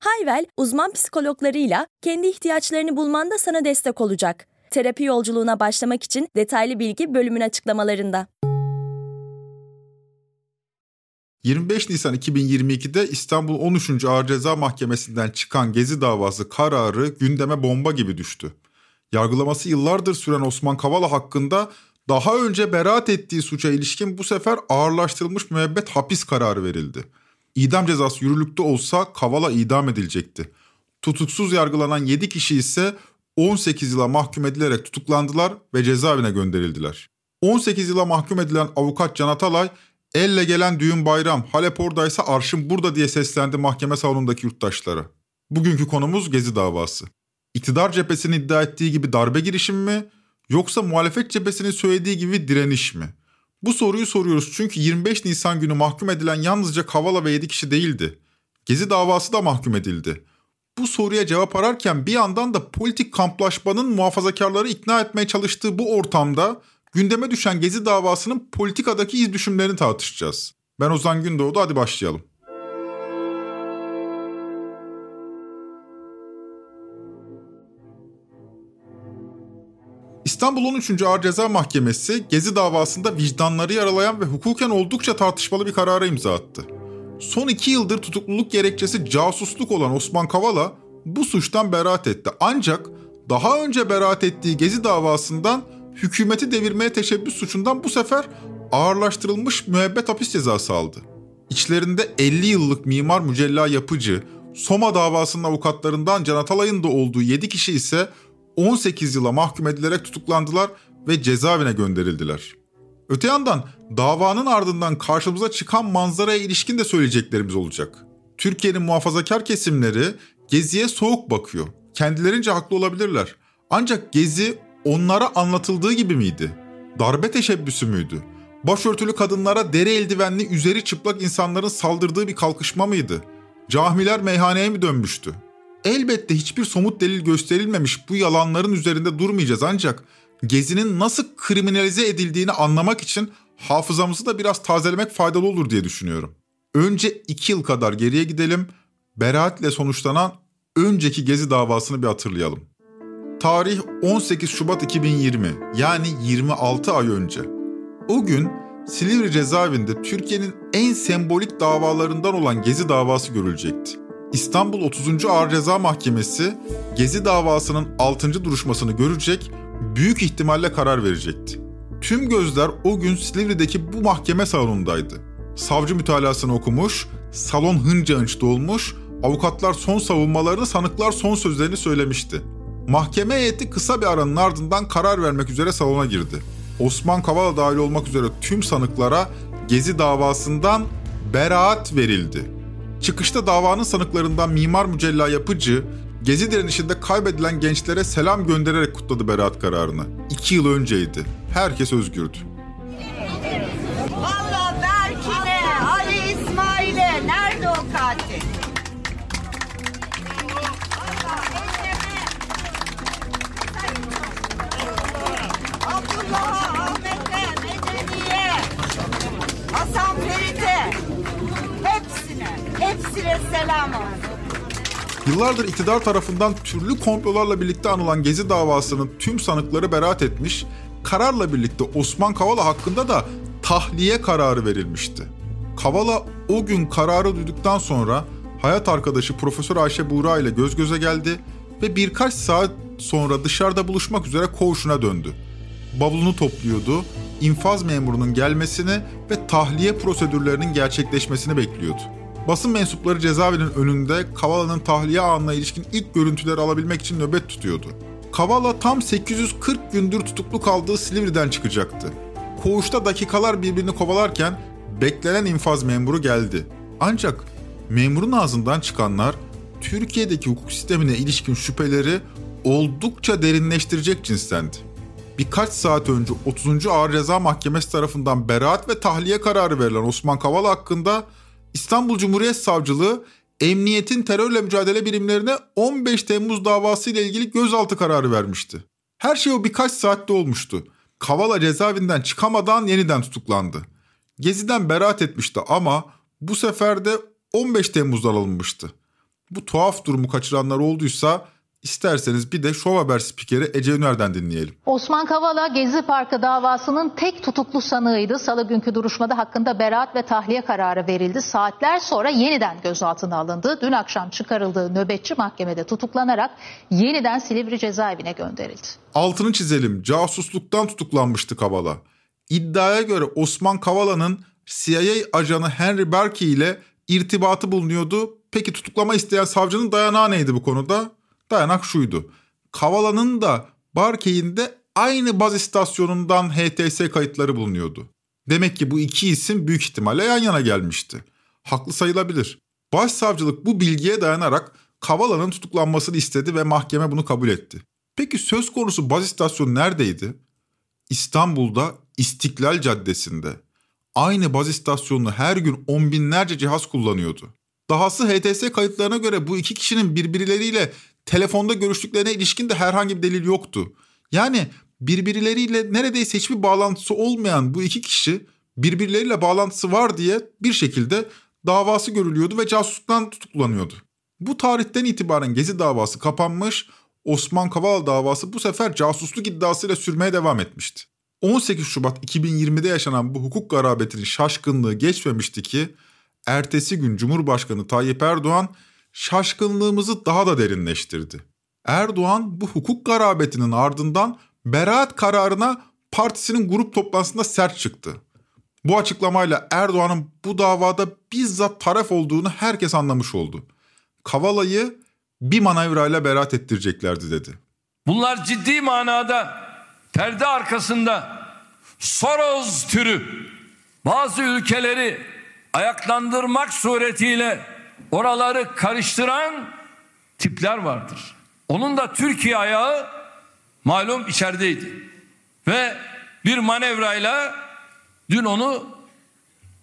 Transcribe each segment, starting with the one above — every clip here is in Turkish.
Hayvel, uzman psikologlarıyla kendi ihtiyaçlarını bulmanda sana destek olacak. Terapi yolculuğuna başlamak için detaylı bilgi bölümün açıklamalarında. 25 Nisan 2022'de İstanbul 13. Ağır Ceza Mahkemesi'nden çıkan Gezi davası kararı gündeme bomba gibi düştü. Yargılaması yıllardır süren Osman Kavala hakkında daha önce beraat ettiği suça ilişkin bu sefer ağırlaştırılmış müebbet hapis kararı verildi. İdam cezası yürürlükte olsa Kavala idam edilecekti. Tutuksuz yargılanan 7 kişi ise 18 yıla mahkum edilerek tutuklandılar ve cezaevine gönderildiler. 18 yıla mahkum edilen avukat Can Atalay, elle gelen düğün bayram, Halep oradaysa arşım burada diye seslendi mahkeme salonundaki yurttaşlara. Bugünkü konumuz Gezi davası. İktidar cephesinin iddia ettiği gibi darbe girişimi mi yoksa muhalefet cephesinin söylediği gibi direniş mi? Bu soruyu soruyoruz çünkü 25 Nisan günü mahkum edilen yalnızca Kavala ve 7 kişi değildi. Gezi davası da mahkum edildi. Bu soruya cevap ararken bir yandan da politik kamplaşmanın muhafazakarları ikna etmeye çalıştığı bu ortamda gündeme düşen Gezi davasının politikadaki iz düşümlerini tartışacağız. Ben Ozan Gündoğdu hadi başlayalım. İstanbul 13. Ağır Ceza Mahkemesi Gezi davasında vicdanları yaralayan ve hukuken oldukça tartışmalı bir karara imza attı. Son iki yıldır tutukluluk gerekçesi casusluk olan Osman Kavala bu suçtan beraat etti. Ancak daha önce beraat ettiği Gezi davasından hükümeti devirmeye teşebbüs suçundan bu sefer ağırlaştırılmış müebbet hapis cezası aldı. İçlerinde 50 yıllık mimar mücella yapıcı, Soma davasının avukatlarından Can Atalay'ın da olduğu 7 kişi ise 18 yıla mahkum edilerek tutuklandılar ve cezaevine gönderildiler. Öte yandan davanın ardından karşımıza çıkan manzaraya ilişkin de söyleyeceklerimiz olacak. Türkiye'nin muhafazakar kesimleri Gezi'ye soğuk bakıyor. Kendilerince haklı olabilirler. Ancak Gezi onlara anlatıldığı gibi miydi? Darbe teşebbüsü müydü? Başörtülü kadınlara deri eldivenli üzeri çıplak insanların saldırdığı bir kalkışma mıydı? Cahmiler meyhaneye mi dönmüştü? Elbette hiçbir somut delil gösterilmemiş bu yalanların üzerinde durmayacağız ancak Gezi'nin nasıl kriminalize edildiğini anlamak için hafızamızı da biraz tazelemek faydalı olur diye düşünüyorum. Önce iki yıl kadar geriye gidelim, beraatle sonuçlanan önceki Gezi davasını bir hatırlayalım. Tarih 18 Şubat 2020 yani 26 ay önce. O gün Silivri cezaevinde Türkiye'nin en sembolik davalarından olan Gezi davası görülecekti. İstanbul 30. Ağır Ceza Mahkemesi Gezi davasının 6. duruşmasını görecek, büyük ihtimalle karar verecekti. Tüm gözler o gün Silivri'deki bu mahkeme salonundaydı. Savcı mütalasını okumuş, salon hınca hınç dolmuş, avukatlar son savunmalarını, sanıklar son sözlerini söylemişti. Mahkeme heyeti kısa bir aranın ardından karar vermek üzere salona girdi. Osman Kavala dahil olmak üzere tüm sanıklara Gezi davasından beraat verildi. Çıkışta davanın sanıklarından Mimar Mücella Yapıcı, Gezi direnişinde kaybedilen gençlere selam göndererek kutladı beraat kararını. İki yıl önceydi. Herkes özgürdü. Valla Berkin'e, Ali İsmail'e nerede o katil? Abdullah'a, hepsine selam olsun. Yıllardır iktidar tarafından türlü komplolarla birlikte anılan Gezi davasının tüm sanıkları beraat etmiş, kararla birlikte Osman Kavala hakkında da tahliye kararı verilmişti. Kavala o gün kararı duyduktan sonra hayat arkadaşı Profesör Ayşe Buğra ile göz göze geldi ve birkaç saat sonra dışarıda buluşmak üzere koğuşuna döndü. Bavulunu topluyordu, infaz memurunun gelmesini ve tahliye prosedürlerinin gerçekleşmesini bekliyordu. Basın mensupları cezaevinin önünde Kavala'nın tahliye anına ilişkin ilk görüntüleri alabilmek için nöbet tutuyordu. Kavala tam 840 gündür tutuklu kaldığı Silivri'den çıkacaktı. Koğuşta dakikalar birbirini kovalarken beklenen infaz memuru geldi. Ancak memurun ağzından çıkanlar Türkiye'deki hukuk sistemine ilişkin şüpheleri oldukça derinleştirecek cinstendi. Birkaç saat önce 30. Ağır Ceza Mahkemesi tarafından beraat ve tahliye kararı verilen Osman Kavala hakkında İstanbul Cumhuriyet Savcılığı emniyetin terörle mücadele birimlerine 15 Temmuz davası ile ilgili gözaltı kararı vermişti. Her şey o birkaç saatte olmuştu. Kavala cezaevinden çıkamadan yeniden tutuklandı. Gezi'den beraat etmişti ama bu sefer de 15 Temmuz'dan alınmıştı. Bu tuhaf durumu kaçıranlar olduysa İsterseniz bir de Şov Haber spikeri Ece Üner'den dinleyelim. Osman Kavala Gezi Parkı davasının tek tutuklu sanığıydı. Salı günkü duruşmada hakkında beraat ve tahliye kararı verildi. Saatler sonra yeniden gözaltına alındı. Dün akşam çıkarıldığı nöbetçi mahkemede tutuklanarak yeniden Silivri cezaevine gönderildi. Altını çizelim. Casusluktan tutuklanmıştı Kavala. İddiaya göre Osman Kavala'nın CIA ajanı Henry Berkey ile irtibatı bulunuyordu. Peki tutuklama isteyen savcının dayanağı neydi bu konuda? Dayanak şuydu. Kavala'nın da Barkey'in de aynı baz istasyonundan HTS kayıtları bulunuyordu. Demek ki bu iki isim büyük ihtimalle yan yana gelmişti. Haklı sayılabilir. Başsavcılık bu bilgiye dayanarak Kavala'nın tutuklanmasını istedi ve mahkeme bunu kabul etti. Peki söz konusu baz istasyonu neredeydi? İstanbul'da İstiklal Caddesi'nde. Aynı baz istasyonunu her gün on binlerce cihaz kullanıyordu. Dahası HTS kayıtlarına göre bu iki kişinin birbirleriyle telefonda görüştüklerine ilişkin de herhangi bir delil yoktu. Yani birbirleriyle neredeyse hiçbir bağlantısı olmayan bu iki kişi birbirleriyle bağlantısı var diye bir şekilde davası görülüyordu ve casusluktan tutuklanıyordu. Bu tarihten itibaren Gezi davası kapanmış, Osman Kavala davası bu sefer casusluk iddiasıyla sürmeye devam etmişti. 18 Şubat 2020'de yaşanan bu hukuk garabetinin şaşkınlığı geçmemişti ki ertesi gün Cumhurbaşkanı Tayyip Erdoğan şaşkınlığımızı daha da derinleştirdi. Erdoğan bu hukuk garabetinin ardından beraat kararına partisinin grup toplantısında sert çıktı. Bu açıklamayla Erdoğan'ın bu davada bizzat taraf olduğunu herkes anlamış oldu. Kavala'yı bir manevrayla beraat ettireceklerdi dedi. Bunlar ciddi manada perde arkasında Soros türü bazı ülkeleri ayaklandırmak suretiyle oraları karıştıran tipler vardır. Onun da Türkiye ayağı malum içerideydi. Ve bir manevrayla dün onu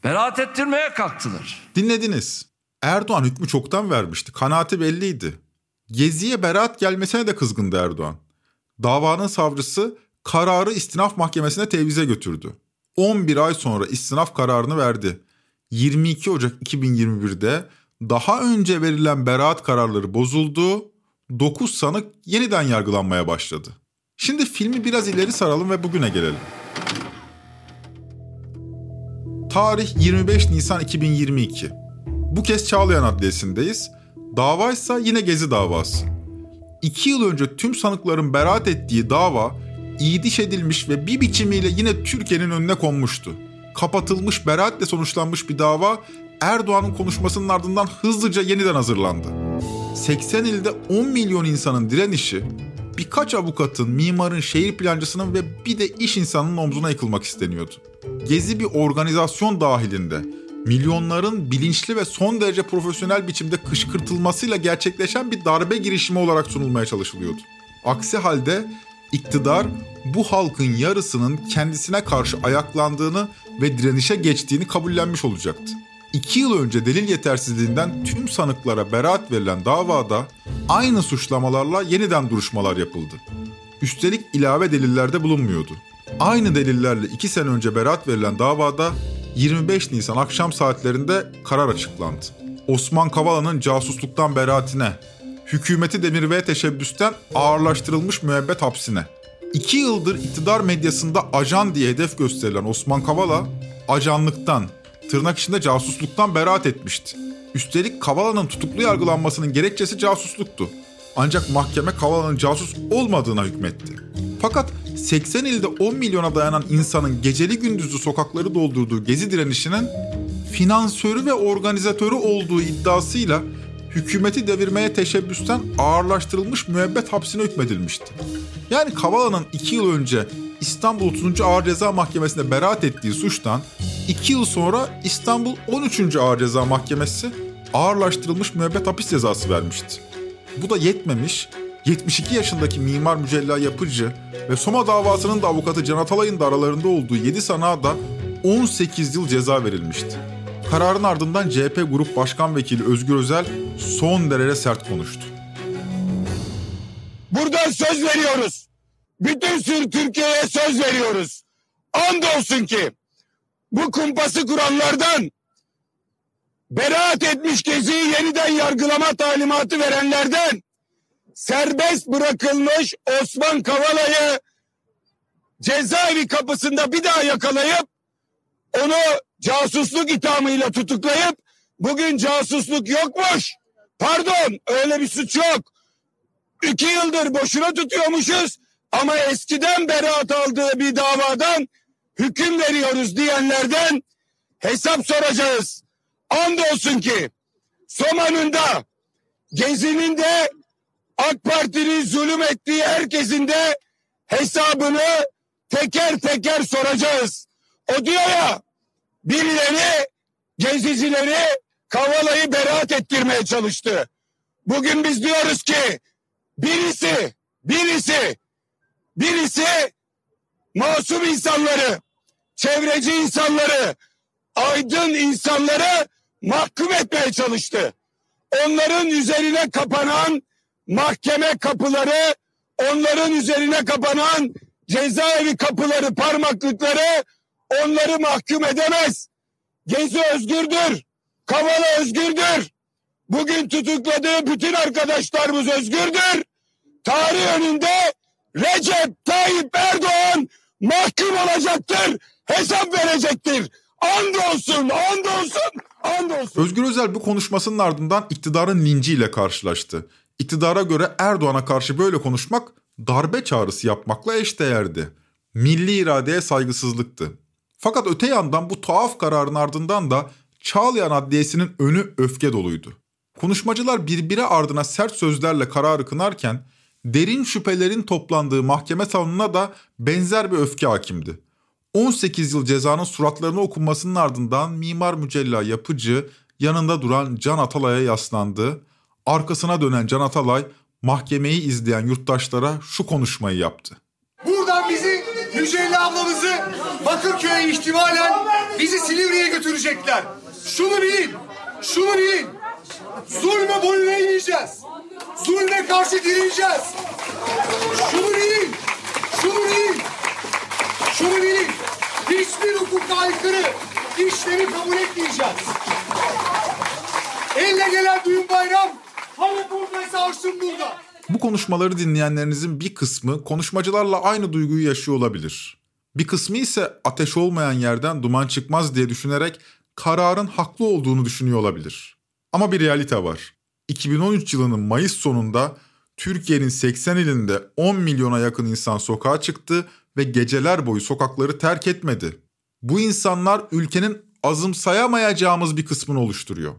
beraat ettirmeye kalktılar. Dinlediniz. Erdoğan hükmü çoktan vermişti. Kanaati belliydi. Gezi'ye beraat gelmesine de kızgındı Erdoğan. Davanın savcısı kararı istinaf mahkemesine tevize götürdü. 11 ay sonra istinaf kararını verdi. 22 Ocak 2021'de daha önce verilen beraat kararları bozuldu. 9 sanık yeniden yargılanmaya başladı. Şimdi filmi biraz ileri saralım ve bugüne gelelim. Tarih 25 Nisan 2022. Bu kez Çağlayan Adliyesi'ndeyiz. Dava ise yine Gezi davası. İki yıl önce tüm sanıkların beraat ettiği dava iyidiş edilmiş ve bir biçimiyle yine Türkiye'nin önüne konmuştu. Kapatılmış beraatle sonuçlanmış bir dava Erdoğan'ın konuşmasının ardından hızlıca yeniden hazırlandı. 80 ilde 10 milyon insanın direnişi birkaç avukatın, mimarın, şehir plancısının ve bir de iş insanının omzuna yıkılmak isteniyordu. Gezi bir organizasyon dahilinde milyonların bilinçli ve son derece profesyonel biçimde kışkırtılmasıyla gerçekleşen bir darbe girişimi olarak sunulmaya çalışılıyordu. Aksi halde iktidar bu halkın yarısının kendisine karşı ayaklandığını ve direnişe geçtiğini kabullenmiş olacaktı. İki yıl önce delil yetersizliğinden tüm sanıklara beraat verilen davada aynı suçlamalarla yeniden duruşmalar yapıldı. Üstelik ilave delillerde bulunmuyordu. Aynı delillerle iki sene önce beraat verilen davada 25 Nisan akşam saatlerinde karar açıklandı. Osman Kavala'nın casusluktan beraatine, hükümeti demir ve teşebbüsten ağırlaştırılmış müebbet hapsine. İki yıldır iktidar medyasında ajan diye hedef gösterilen Osman Kavala, ajanlıktan, tırnak içinde casusluktan beraat etmişti. Üstelik Kavala'nın tutuklu yargılanmasının gerekçesi casusluktu. Ancak mahkeme Kavala'nın casus olmadığına hükmetti. Fakat 80 ilde 10 milyona dayanan insanın geceli gündüzlü sokakları doldurduğu gezi direnişinin finansörü ve organizatörü olduğu iddiasıyla hükümeti devirmeye teşebbüsten ağırlaştırılmış müebbet hapsine hükmedilmişti. Yani Kavala'nın 2 yıl önce İstanbul 30. Ağır Ceza Mahkemesi'nde beraat ettiği suçtan 2 yıl sonra İstanbul 13. Ağır Ceza Mahkemesi ağırlaştırılmış müebbet hapis cezası vermişti. Bu da yetmemiş, 72 yaşındaki mimar Mücella Yapıcı ve Soma davasının da avukatı Can Atalay'ın da aralarında olduğu 7 sanığa da 18 yıl ceza verilmişti. Kararın ardından CHP Grup Başkan Vekili Özgür Özel son derece sert konuştu. Buradan söz veriyoruz. Bütün sür Türkiye'ye söz veriyoruz. Andolsun ki bu kumpası kuranlardan beraat etmiş geziyi yeniden yargılama talimatı verenlerden serbest bırakılmış Osman Kavala'yı cezaevi kapısında bir daha yakalayıp onu casusluk ithamıyla tutuklayıp bugün casusluk yokmuş. Pardon öyle bir suç yok. İki yıldır boşuna tutuyormuşuz ama eskiden beraat aldığı bir davadan hüküm veriyoruz diyenlerden hesap soracağız. Andolsun ki Soma'nın da Gezi'nin de AK Parti'nin zulüm ettiği herkesin de hesabını teker teker soracağız. O diyor ya birileri gezicileri Kavala'yı beraat ettirmeye çalıştı. Bugün biz diyoruz ki birisi, birisi, birisi masum insanları, çevreci insanları, aydın insanları mahkum etmeye çalıştı. Onların üzerine kapanan mahkeme kapıları, onların üzerine kapanan cezaevi kapıları, parmaklıkları onları mahkum edemez. Gezi özgürdür. Kavala özgürdür. Bugün tutukladığı bütün arkadaşlarımız özgürdür. Tarih önünde Recep Tayyip Erdoğan mahkum olacaktır. Hesap verecektir. Andolsun, andolsun, andolsun. Özgür Özel bu konuşmasının ardından iktidarın linciyle karşılaştı. İktidara göre Erdoğan'a karşı böyle konuşmak darbe çağrısı yapmakla eşdeğerdi. Milli iradeye saygısızlıktı. Fakat öte yandan bu tuhaf kararın ardından da Çağlayan Adliyesi'nin önü öfke doluydu. Konuşmacılar birbiri ardına sert sözlerle kararı kınarken derin şüphelerin toplandığı mahkeme salonuna da benzer bir öfke hakimdi. 18 yıl cezanın suratlarına okunmasının ardından Mimar Mücella Yapıcı yanında duran Can Atalay'a yaslandı. Arkasına dönen Can Atalay mahkemeyi izleyen yurttaşlara şu konuşmayı yaptı. Buradan bizi Mücella ablamızı Bakırköy'e ihtimalen bizi Silivri'ye götürecekler. Şunu bilin, şunu bilin. Zulme boyun eğmeyeceğiz. Zulme karşı direneceğiz. Şunu bilin, şunu bilin, şunu bilin. Hiçbir hukuka aykırı işlemi kabul etmeyeceğiz. Elle gelen düğün bayram, hani buradaysa arşın burada. Bu konuşmaları dinleyenlerinizin bir kısmı konuşmacılarla aynı duyguyu yaşıyor olabilir. Bir kısmı ise ateş olmayan yerden duman çıkmaz diye düşünerek kararın haklı olduğunu düşünüyor olabilir. Ama bir realite var. 2013 yılının Mayıs sonunda Türkiye'nin 80 ilinde 10 milyona yakın insan sokağa çıktı ve geceler boyu sokakları terk etmedi. Bu insanlar ülkenin azımsayamayacağımız bir kısmını oluşturuyor.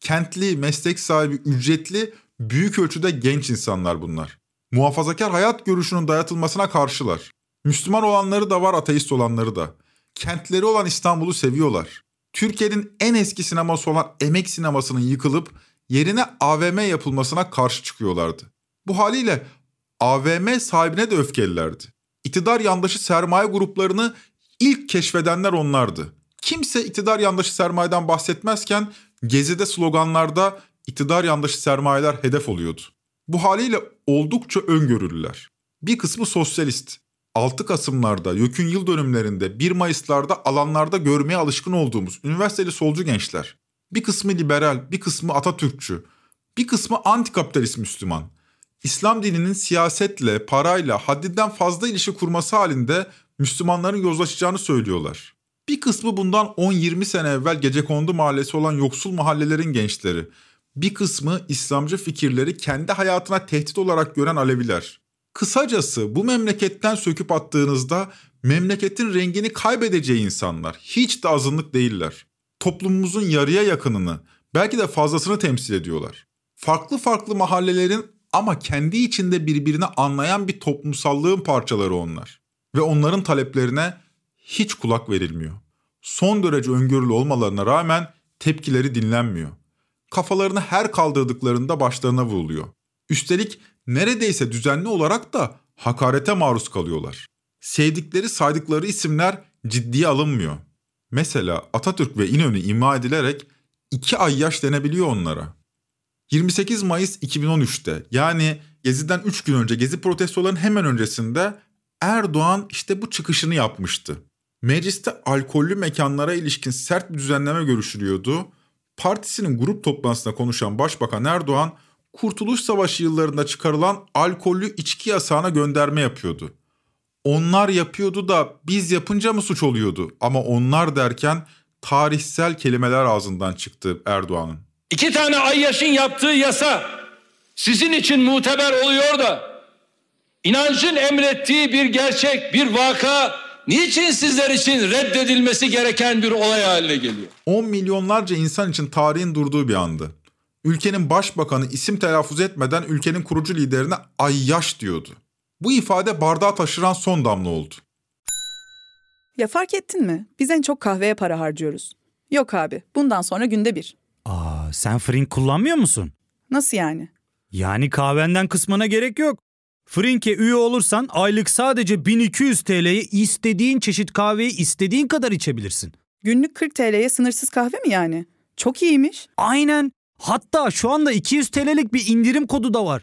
Kentli, meslek sahibi, ücretli, büyük ölçüde genç insanlar bunlar. Muhafazakar hayat görüşünün dayatılmasına karşılar. Müslüman olanları da var, ateist olanları da. Kentleri olan İstanbul'u seviyorlar. Türkiye'nin en eski sineması olan Emek Sineması'nın yıkılıp yerine AVM yapılmasına karşı çıkıyorlardı. Bu haliyle AVM sahibine de öfkelilerdi. İktidar yandaşı sermaye gruplarını ilk keşfedenler onlardı. Kimse iktidar yandaşı sermayeden bahsetmezken Gezi'de sloganlarda iktidar yandaşı sermayeler hedef oluyordu. Bu haliyle oldukça öngörülüler. Bir kısmı sosyalist. 6 Kasımlarda, YÖK'ün yıl dönümlerinde, 1 Mayıs'larda alanlarda görmeye alışkın olduğumuz üniversiteli solcu gençler. Bir kısmı liberal, bir kısmı Atatürkçü, bir kısmı antikapitalist Müslüman. İslam dininin siyasetle, parayla haddinden fazla ilişki kurması halinde Müslümanların yozlaşacağını söylüyorlar. Bir kısmı bundan 10-20 sene evvel Gecekondu mahallesi olan yoksul mahallelerin gençleri. Bir kısmı İslamcı fikirleri kendi hayatına tehdit olarak gören Aleviler. Kısacası bu memleketten söküp attığınızda memleketin rengini kaybedeceği insanlar hiç de azınlık değiller. Toplumumuzun yarıya yakınını, belki de fazlasını temsil ediyorlar. Farklı farklı mahallelerin ama kendi içinde birbirini anlayan bir toplumsallığın parçaları onlar. Ve onların taleplerine hiç kulak verilmiyor. Son derece öngörülü olmalarına rağmen tepkileri dinlenmiyor. Kafalarını her kaldırdıklarında başlarına vuruluyor. Üstelik neredeyse düzenli olarak da hakarete maruz kalıyorlar. Sevdikleri saydıkları isimler ciddiye alınmıyor. Mesela Atatürk ve İnönü ima edilerek iki ay yaş denebiliyor onlara. 28 Mayıs 2013'te yani Gezi'den 3 gün önce Gezi protestolarının hemen öncesinde Erdoğan işte bu çıkışını yapmıştı. Mecliste alkollü mekanlara ilişkin sert bir düzenleme görüşülüyordu. Partisinin grup toplantısında konuşan Başbakan Erdoğan, Kurtuluş Savaşı yıllarında çıkarılan alkollü içki yasağına gönderme yapıyordu. Onlar yapıyordu da biz yapınca mı suç oluyordu? Ama onlar derken tarihsel kelimeler ağzından çıktı Erdoğan'ın. İki tane Ayyaş'ın yaptığı yasa sizin için muteber oluyor da inancın emrettiği bir gerçek, bir vaka niçin sizler için reddedilmesi gereken bir olay haline geliyor? 10 milyonlarca insan için tarihin durduğu bir andı. Ülkenin başbakanı isim telaffuz etmeden ülkenin kurucu liderine Ayyaş diyordu. Bu ifade bardağı taşıran son damla oldu. Ya fark ettin mi? Biz en çok kahveye para harcıyoruz. Yok abi, bundan sonra günde bir. Aa, sen Frink kullanmıyor musun? Nasıl yani? Yani kahvenden kısmına gerek yok. Frink'e üye olursan aylık sadece 1200 TL'ye istediğin çeşit kahveyi istediğin kadar içebilirsin. Günlük 40 TL'ye sınırsız kahve mi yani? Çok iyiymiş. Aynen. Hatta şu anda 200 TL'lik bir indirim kodu da var.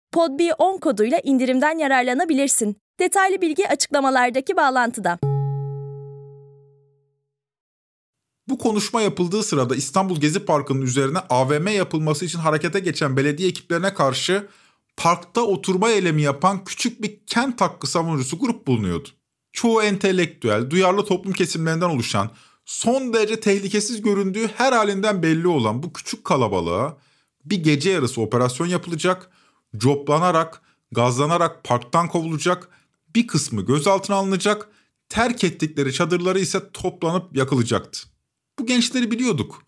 podb10 koduyla indirimden yararlanabilirsin. Detaylı bilgi açıklamalardaki bağlantıda. Bu konuşma yapıldığı sırada İstanbul Gezi Parkı'nın üzerine AVM yapılması için harekete geçen belediye ekiplerine karşı parkta oturma eylemi yapan küçük bir kent hakkı savunucusu grup bulunuyordu. Çoğu entelektüel, duyarlı toplum kesimlerinden oluşan, son derece tehlikesiz göründüğü her halinden belli olan bu küçük kalabalığa bir gece yarısı operasyon yapılacak, coplanarak, gazlanarak parktan kovulacak, bir kısmı gözaltına alınacak, terk ettikleri çadırları ise toplanıp yakılacaktı. Bu gençleri biliyorduk.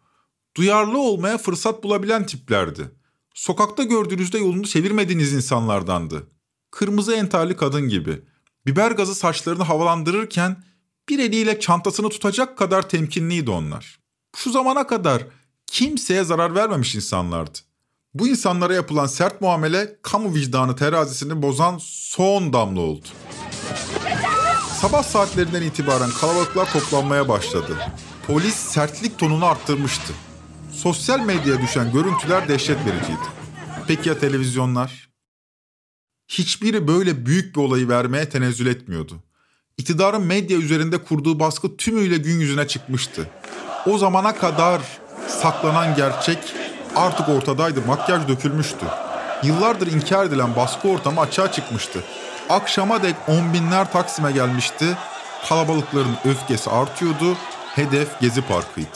Duyarlı olmaya fırsat bulabilen tiplerdi. Sokakta gördüğünüzde yolunu çevirmediğiniz insanlardandı. Kırmızı entarlı kadın gibi. Biber gazı saçlarını havalandırırken bir eliyle çantasını tutacak kadar temkinliydi onlar. Şu zamana kadar kimseye zarar vermemiş insanlardı. Bu insanlara yapılan sert muamele kamu vicdanı terazisini bozan son damla oldu. Sabah saatlerinden itibaren kalabalıklar toplanmaya başladı. Polis sertlik tonunu arttırmıştı. Sosyal medyaya düşen görüntüler dehşet vericiydi. Peki ya televizyonlar? Hiçbiri böyle büyük bir olayı vermeye tenezzül etmiyordu. İktidarın medya üzerinde kurduğu baskı tümüyle gün yüzüne çıkmıştı. O zamana kadar saklanan gerçek artık ortadaydı, makyaj dökülmüştü. Yıllardır inkar edilen baskı ortamı açığa çıkmıştı. Akşama dek on binler Taksim'e gelmişti. Kalabalıkların öfkesi artıyordu. Hedef Gezi Parkı'ydı.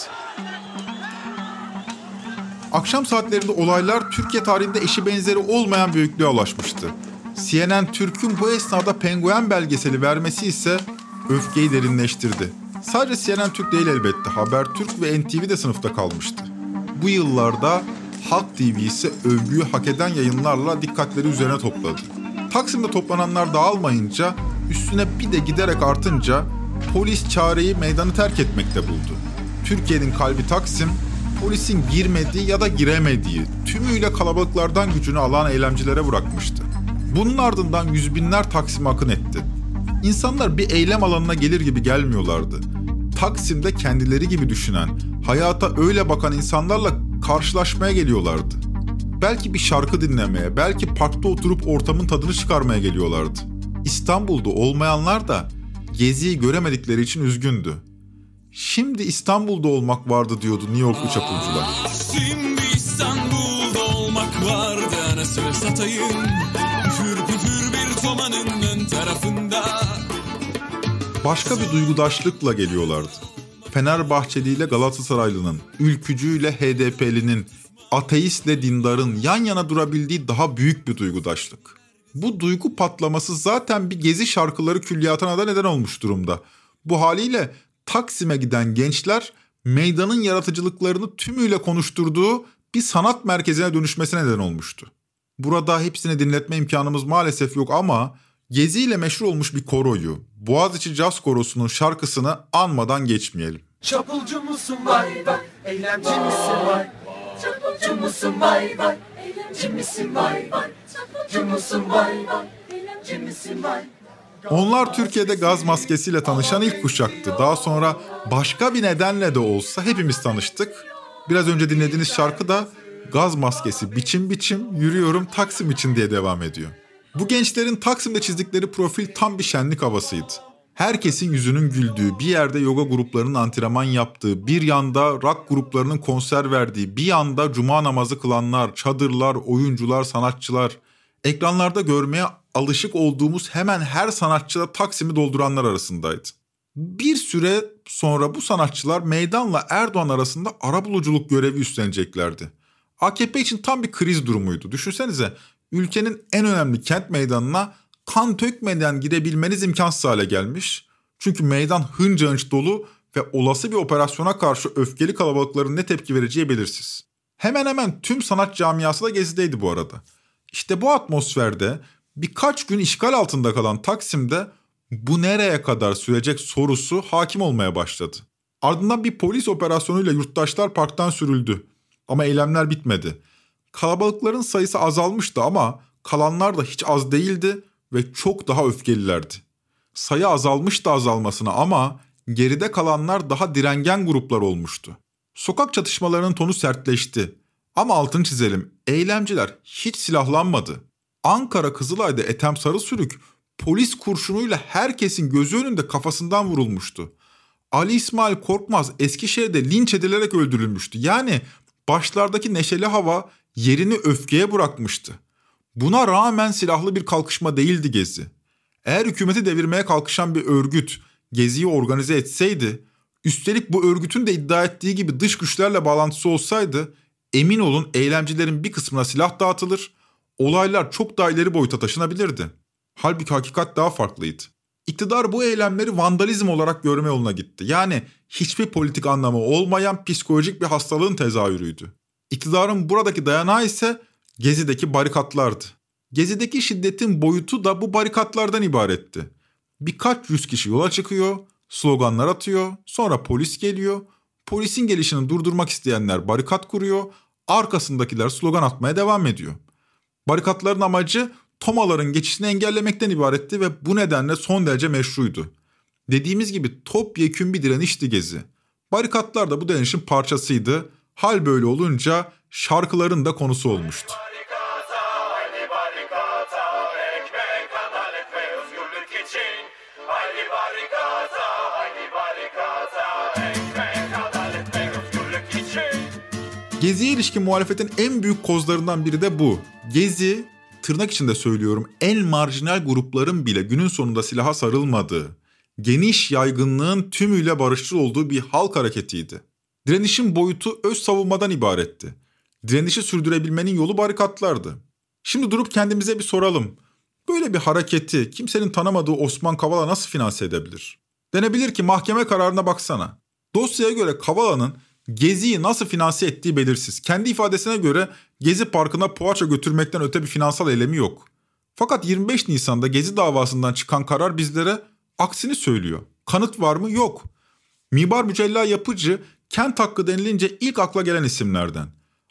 Akşam saatlerinde olaylar Türkiye tarihinde eşi benzeri olmayan büyüklüğe ulaşmıştı. CNN Türk'ün bu esnada penguen belgeseli vermesi ise öfkeyi derinleştirdi. Sadece CNN Türk değil elbette. Habertürk ve NTV de sınıfta kalmıştı. Bu yıllarda Halk TV ise övgüyü hak eden yayınlarla dikkatleri üzerine topladı. Taksim'de toplananlar dağılmayınca, üstüne bir de giderek artınca polis çareyi meydanı terk etmekte buldu. Türkiye'nin kalbi Taksim, polisin girmediği ya da giremediği, tümüyle kalabalıklardan gücünü alan eylemcilere bırakmıştı. Bunun ardından yüz binler Taksim akın etti. İnsanlar bir eylem alanına gelir gibi gelmiyorlardı. Taksim'de kendileri gibi düşünen, hayata öyle bakan insanlarla karşılaşmaya geliyorlardı. Belki bir şarkı dinlemeye, belki parkta oturup ortamın tadını çıkarmaya geliyorlardı. İstanbul'da olmayanlar da Gezi'yi göremedikleri için üzgündü. Şimdi İstanbul'da olmak vardı diyordu New Yorklu çapulcular. Şimdi İstanbul'da olmak vardı anasını satayım. Püfür püfür bir tomanın ön tarafında. Başka bir duygudaşlıkla geliyorlardı. Fenerbahçeli ile Galatasaraylı'nın, ülkücüyle HDP'linin, ateistle dindarın yan yana durabildiği daha büyük bir duygudaşlık. Bu duygu patlaması zaten bir gezi şarkıları külliyatına da neden olmuş durumda. Bu haliyle Taksim'e giden gençler meydanın yaratıcılıklarını tümüyle konuşturduğu bir sanat merkezine dönüşmesine neden olmuştu. Burada hepsini dinletme imkanımız maalesef yok ama Gezi ile meşhur olmuş bir koroyu, Boğaziçi Caz Korosu'nun şarkısını anmadan geçmeyelim. Çapulcu musun vay vay, eylemci misin vay? Çapulcu musun vay vay, eylemci misin vay vay? Çapulcu musun vay vay, eylemci misin vay? Onlar Türkiye'de gaz maskesiyle tanışan ilk kuşaktı. Daha sonra başka bir nedenle de olsa hepimiz tanıştık. Biraz önce dinlediğiniz şarkı da gaz maskesi biçim biçim yürüyorum Taksim için diye devam ediyor. Bu gençlerin Taksim'de çizdikleri profil tam bir şenlik havasıydı. Herkesin yüzünün güldüğü, bir yerde yoga gruplarının antrenman yaptığı, bir yanda rock gruplarının konser verdiği, bir yanda cuma namazı kılanlar, çadırlar, oyuncular, sanatçılar, ekranlarda görmeye alışık olduğumuz hemen her sanatçıda Taksim'i dolduranlar arasındaydı. Bir süre sonra bu sanatçılar meydanla Erdoğan arasında arabuluculuk görevi üstleneceklerdi. AKP için tam bir kriz durumuydu. Düşünsenize ülkenin en önemli kent meydanına kan tökmeden girebilmeniz imkansız hale gelmiş. Çünkü meydan hınca hınç dolu ve olası bir operasyona karşı öfkeli kalabalıkların ne tepki vereceği belirsiz. Hemen hemen tüm sanat camiası da gezideydi bu arada. İşte bu atmosferde birkaç gün işgal altında kalan Taksim'de bu nereye kadar sürecek sorusu hakim olmaya başladı. Ardından bir polis operasyonuyla yurttaşlar parktan sürüldü. Ama eylemler bitmedi. Kalabalıkların sayısı azalmıştı ama kalanlar da hiç az değildi ve çok daha öfkelilerdi. Sayı azalmıştı azalmasına ama geride kalanlar daha direngen gruplar olmuştu. Sokak çatışmalarının tonu sertleşti. Ama altını çizelim, eylemciler hiç silahlanmadı. Ankara Kızılay'da Ethem Sarısürük polis kurşunuyla herkesin gözü önünde kafasından vurulmuştu. Ali İsmail Korkmaz Eskişehir'de linç edilerek öldürülmüştü. Yani başlardaki neşeli hava yerini öfkeye bırakmıştı. Buna rağmen silahlı bir kalkışma değildi Gezi. Eğer hükümeti devirmeye kalkışan bir örgüt Gezi'yi organize etseydi, üstelik bu örgütün de iddia ettiği gibi dış güçlerle bağlantısı olsaydı, emin olun eylemcilerin bir kısmına silah dağıtılır, olaylar çok daha ileri boyuta taşınabilirdi. Halbuki hakikat daha farklıydı. İktidar bu eylemleri vandalizm olarak görme yoluna gitti. Yani hiçbir politik anlamı olmayan psikolojik bir hastalığın tezahürüydü. İktidarın buradaki dayanağı ise Gezi'deki barikatlardı. Gezi'deki şiddetin boyutu da bu barikatlardan ibaretti. Birkaç yüz kişi yola çıkıyor, sloganlar atıyor, sonra polis geliyor. Polisin gelişini durdurmak isteyenler barikat kuruyor, arkasındakiler slogan atmaya devam ediyor. Barikatların amacı tomaların geçişini engellemekten ibaretti ve bu nedenle son derece meşruydu. Dediğimiz gibi topyekün bir direnişti Gezi. Barikatlar da bu direnişin parçasıydı. Hal böyle olunca şarkıların da konusu olmuştu. Gezi'ye ilişkin muhalefetin en büyük kozlarından biri de bu. Gezi, tırnak içinde söylüyorum, en marjinal grupların bile günün sonunda silaha sarılmadığı, geniş yaygınlığın tümüyle barışçıl olduğu bir halk hareketiydi. Direnişin boyutu öz savunmadan ibaretti. Direnişi sürdürebilmenin yolu barikatlardı. Şimdi durup kendimize bir soralım. Böyle bir hareketi kimsenin tanımadığı Osman Kavala nasıl finanse edebilir? Denebilir ki mahkeme kararına baksana. Dosyaya göre Kavala'nın Gezi'yi nasıl finanse ettiği belirsiz. Kendi ifadesine göre Gezi Parkı'na poğaça götürmekten öte bir finansal eylemi yok. Fakat 25 Nisan'da Gezi davasından çıkan karar bizlere aksini söylüyor. Kanıt var mı? Yok. Mimar Mücella Yapıcı kent hakkı denilince ilk akla gelen isimlerden.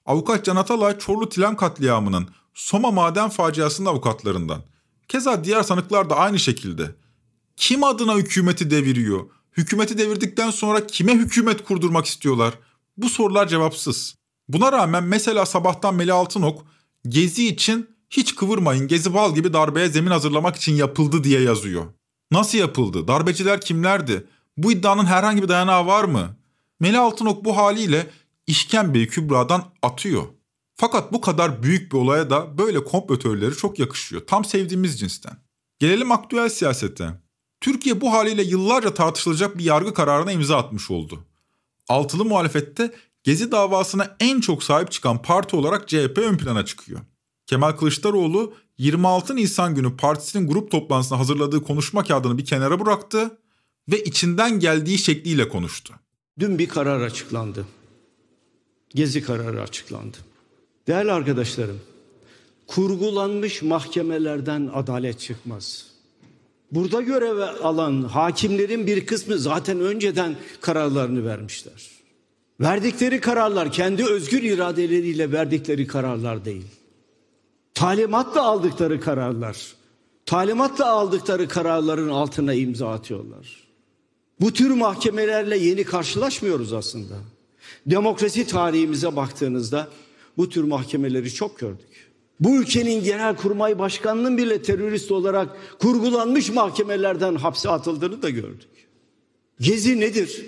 Avukat Can Atalay Çorlu Tilan katliamının Soma maden faciasının avukatlarından. Keza diğer sanıklar da aynı şekilde. Kim adına hükümeti deviriyor? Hükümeti devirdikten sonra kime hükümet kurdurmak istiyorlar? Bu sorular cevapsız. Buna rağmen mesela sabahtan Meli Altınok Gezi için hiç kıvırmayın Gezi bal gibi darbeye zemin hazırlamak için yapıldı diye yazıyor. Nasıl yapıldı? Darbeciler kimlerdi? Bu iddianın herhangi bir dayanağı var mı? Meli Altınok bu haliyle işkembeyi Kübra'dan atıyor. Fakat bu kadar büyük bir olaya da böyle komplo teorileri çok yakışıyor. Tam sevdiğimiz cinsten. Gelelim aktüel siyasete. Türkiye bu haliyle yıllarca tartışılacak bir yargı kararına imza atmış oldu. Altılı muhalefette Gezi davasına en çok sahip çıkan parti olarak CHP ön plana çıkıyor. Kemal Kılıçdaroğlu 26 Nisan günü partisinin grup toplantısına hazırladığı konuşma kağıdını bir kenara bıraktı ve içinden geldiği şekliyle konuştu. Dün bir karar açıklandı. Gezi kararı açıklandı. Değerli arkadaşlarım, kurgulanmış mahkemelerden adalet çıkmaz. Burada görev alan hakimlerin bir kısmı zaten önceden kararlarını vermişler. Verdikleri kararlar kendi özgür iradeleriyle verdikleri kararlar değil. Talimatla aldıkları kararlar. Talimatla aldıkları kararların altına imza atıyorlar. Bu tür mahkemelerle yeni karşılaşmıyoruz aslında. Demokrasi tarihimize baktığınızda bu tür mahkemeleri çok gördük. Bu ülkenin genel kurmay başkanının bile terörist olarak kurgulanmış mahkemelerden hapse atıldığını da gördük. Gezi nedir?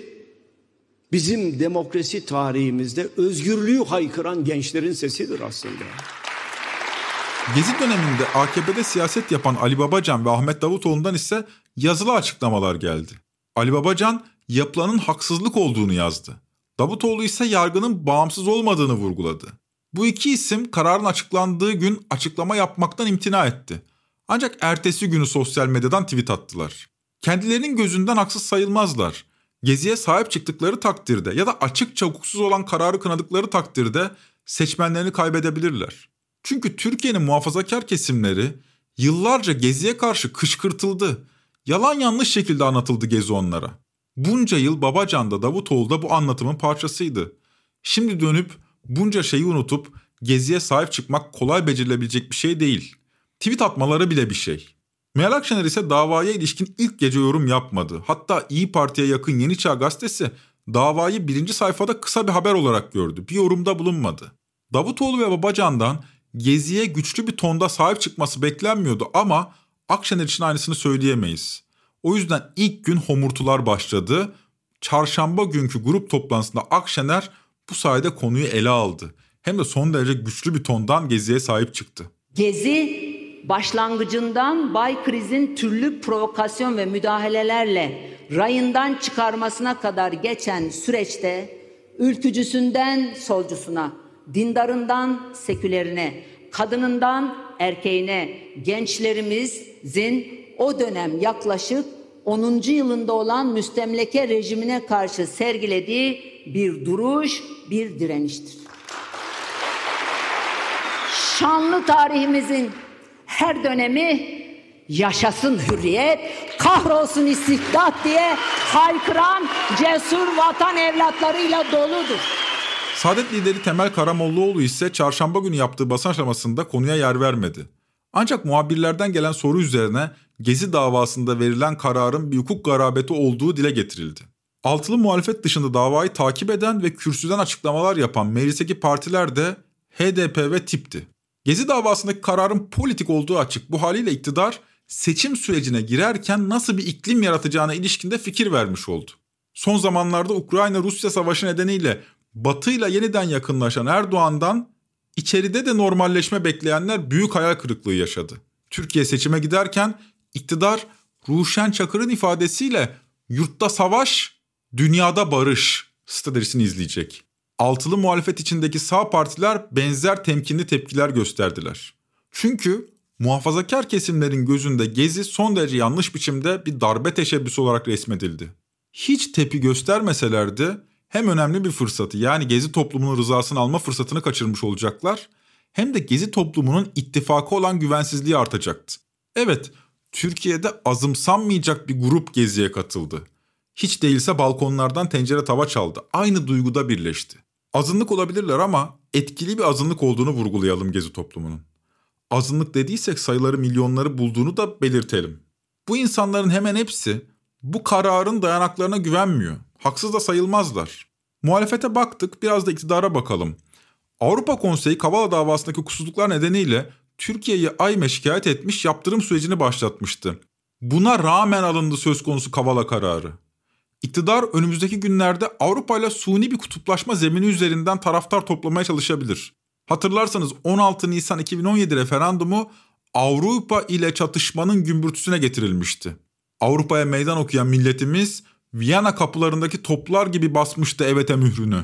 Bizim demokrasi tarihimizde özgürlüğü haykıran gençlerin sesidir aslında. Gezi döneminde AKP'de siyaset yapan Ali Babacan ve Ahmet Davutoğlu'ndan ise yazılı açıklamalar geldi. Ali Babacan yapılanın haksızlık olduğunu yazdı. Davutoğlu ise yargının bağımsız olmadığını vurguladı. Bu iki isim kararın açıklandığı gün açıklama yapmaktan imtina etti. Ancak ertesi günü sosyal medyadan tweet attılar. Kendilerinin gözünden haksız sayılmazlar. Geziye sahip çıktıkları takdirde ya da açıkça hukuksuz olan kararı kınadıkları takdirde seçmenlerini kaybedebilirler. Çünkü Türkiye'nin muhafazakar kesimleri yıllarca Gezi'ye karşı kışkırtıldı. Yalan yanlış şekilde anlatıldı Gezi onlara. Bunca yıl Babacan da Davutoğlu da bu anlatımın parçasıydı. Şimdi dönüp bunca şeyi unutup Gezi'ye sahip çıkmak kolay becerilebilecek bir şey değil. Tweet atmaları bile bir şey. Meral Akşener ise davaya ilişkin ilk gece yorum yapmadı. Hatta İyi Parti'ye yakın Yeni Çağ gazetesi davayı birinci sayfada kısa bir haber olarak gördü. Bir yorumda bulunmadı. Davutoğlu ve Babacan'dan Gezi'ye güçlü bir tonda sahip çıkması beklenmiyordu ama Akşener için aynısını söyleyemeyiz. O yüzden ilk gün homurtular başladı. Çarşamba günkü grup toplantısında Akşener bu sayede konuyu ele aldı. Hem de son derece güçlü bir tondan Gezi'ye sahip çıktı. Gezi başlangıcından Bay Kriz'in türlü provokasyon ve müdahalelerle rayından çıkarmasına kadar geçen süreçte ülkücüsünden solcusuna, dindarından sekülerine, kadınından erkeğine gençlerimizin o dönem yaklaşık 10. yılında olan müstemleke rejimine karşı sergilediği bir duruş, bir direniştir. Şanlı tarihimizin her dönemi yaşasın hürriyet, kahrolsun istibdat diye haykıran cesur vatan evlatlarıyla doludur. Saadet lideri Temel Karamollaoğlu ise çarşamba günü yaptığı basın aşamasında konuya yer vermedi. Ancak muhabirlerden gelen soru üzerine Gezi davasında verilen kararın bir hukuk garabeti olduğu dile getirildi. Altılı muhalefet dışında davayı takip eden ve kürsüden açıklamalar yapan meclisteki partiler de HDP ve TİP'ti. Gezi davasındaki kararın politik olduğu açık. Bu haliyle iktidar seçim sürecine girerken nasıl bir iklim yaratacağına ilişkinde fikir vermiş oldu. Son zamanlarda Ukrayna-Rusya savaşı nedeniyle Batı ile yeniden yakınlaşan Erdoğan'dan içeride de normalleşme bekleyenler büyük hayal kırıklığı yaşadı. Türkiye seçime giderken iktidar Ruşen Çakır'ın ifadesiyle yurtta savaş, dünyada barış stratejisini izleyecek. Altılı muhalefet içindeki sağ partiler benzer temkinli tepkiler gösterdiler. Çünkü muhafazakar kesimlerin gözünde Gezi son derece yanlış biçimde bir darbe teşebbüsü olarak resmedildi. Hiç tepi göstermeselerdi hem önemli bir fırsatı yani Gezi toplumunun rızasını alma fırsatını kaçırmış olacaklar hem de Gezi toplumunun ittifakı olan güvensizliği artacaktı. Evet, Türkiye'de azımsanmayacak bir grup Gezi'ye katıldı. Hiç değilse balkonlardan tencere tava çaldı. Aynı duyguda birleşti. Azınlık olabilirler ama etkili bir azınlık olduğunu vurgulayalım Gezi toplumunun. Azınlık dediysek sayıları milyonları bulduğunu da belirtelim. Bu insanların hemen hepsi bu kararın dayanaklarına güvenmiyor. Haksız da sayılmazlar. Muhalefete baktık, biraz da iktidara bakalım. Avrupa Konseyi Kavala davasındaki kusursuzluklar nedeniyle Türkiye'yi AYM'e şikayet etmiş yaptırım sürecini başlatmıştı. Buna rağmen alındı söz konusu Kavala kararı. İktidar önümüzdeki günlerde Avrupa ile suni bir kutuplaşma zemini üzerinden taraftar toplamaya çalışabilir. Hatırlarsanız 16 Nisan 2017 referandumu Avrupa ile çatışmanın gümbürtüsüne getirilmişti. Avrupa'ya meydan okuyan milletimiz Viyana kapılarındaki toplar gibi basmıştı evete mührünü.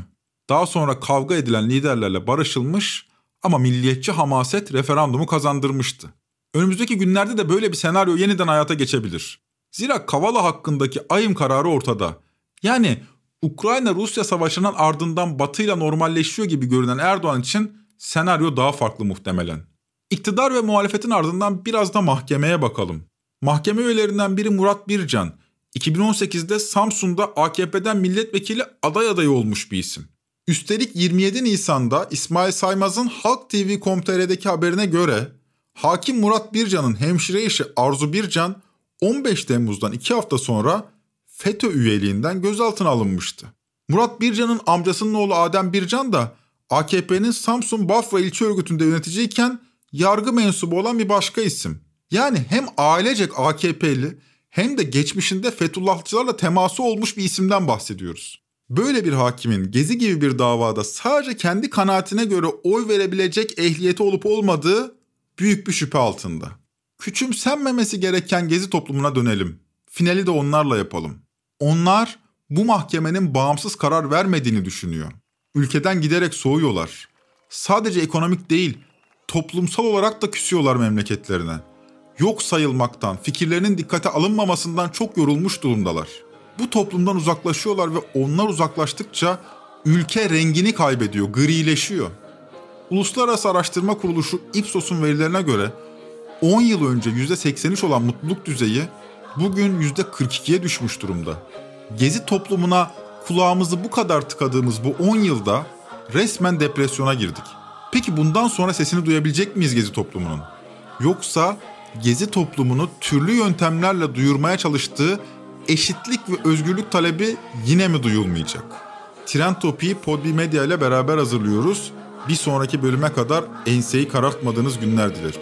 Daha sonra kavga edilen liderlerle barışılmış ama milliyetçi hamaset referandumu kazandırmıştı. Önümüzdeki günlerde de böyle bir senaryo yeniden hayata geçebilir. Zira Kavala hakkındaki ayım kararı ortada. Yani Ukrayna-Rusya savaşının ardından batıyla normalleşiyor gibi görünen Erdoğan için senaryo daha farklı muhtemelen. İktidar ve muhalefetin ardından biraz da mahkemeye bakalım. Mahkeme üyelerinden biri Murat Bircan, 2018'de Samsun'da AKP'den milletvekili aday adayı olmuş bir isim. Üstelik 27 Nisan'da İsmail Saymaz'ın Halk TV.com.tr'deki haberine göre Hakim Murat Bircan'ın hemşire eşi Arzu Bircan 15 Temmuz'dan 2 hafta sonra FETÖ üyeliğinden gözaltına alınmıştı. Murat Bircan'ın amcasının oğlu Adem Bircan da AKP'nin Samsun Bafra ilçe örgütünde yöneticiyken yargı mensubu olan bir başka isim. Yani hem ailecek AKP'li hem de geçmişinde Fethullahçılarla teması olmuş bir isimden bahsediyoruz. Böyle bir hakimin Gezi gibi bir davada sadece kendi kanaatine göre oy verebilecek ehliyeti olup olmadığı büyük bir şüphe altında. Küçümsenmemesi gereken Gezi toplumuna dönelim. Finali de onlarla yapalım. Onlar bu mahkemenin bağımsız karar vermediğini düşünüyor. Ülkeden giderek soğuyorlar. Sadece ekonomik değil, toplumsal olarak da küsüyorlar memleketlerine. Yok sayılmaktan, fikirlerinin dikkate alınmamasından çok yorulmuş durumdalar. Bu toplumdan uzaklaşıyorlar ve onlar uzaklaştıkça ülke rengini kaybediyor, grileşiyor. Uluslararası Araştırma Kuruluşu Ipsos'un verilerine göre 10 yıl önce %83 olan mutluluk düzeyi bugün %42'ye düşmüş durumda. Gezi toplumuna kulağımızı bu kadar tıkadığımız bu 10 yılda resmen depresyona girdik. Peki bundan sonra sesini duyabilecek miyiz Gezi toplumunun? Yoksa Gezi toplumunu türlü yöntemlerle duyurmaya çalıştığı eşitlik ve özgürlük talebi yine mi duyulmayacak? Trend Topi'yi Podbi Medya ile beraber hazırlıyoruz. Bir sonraki bölüme kadar enseyi karartmadığınız günler dilerim.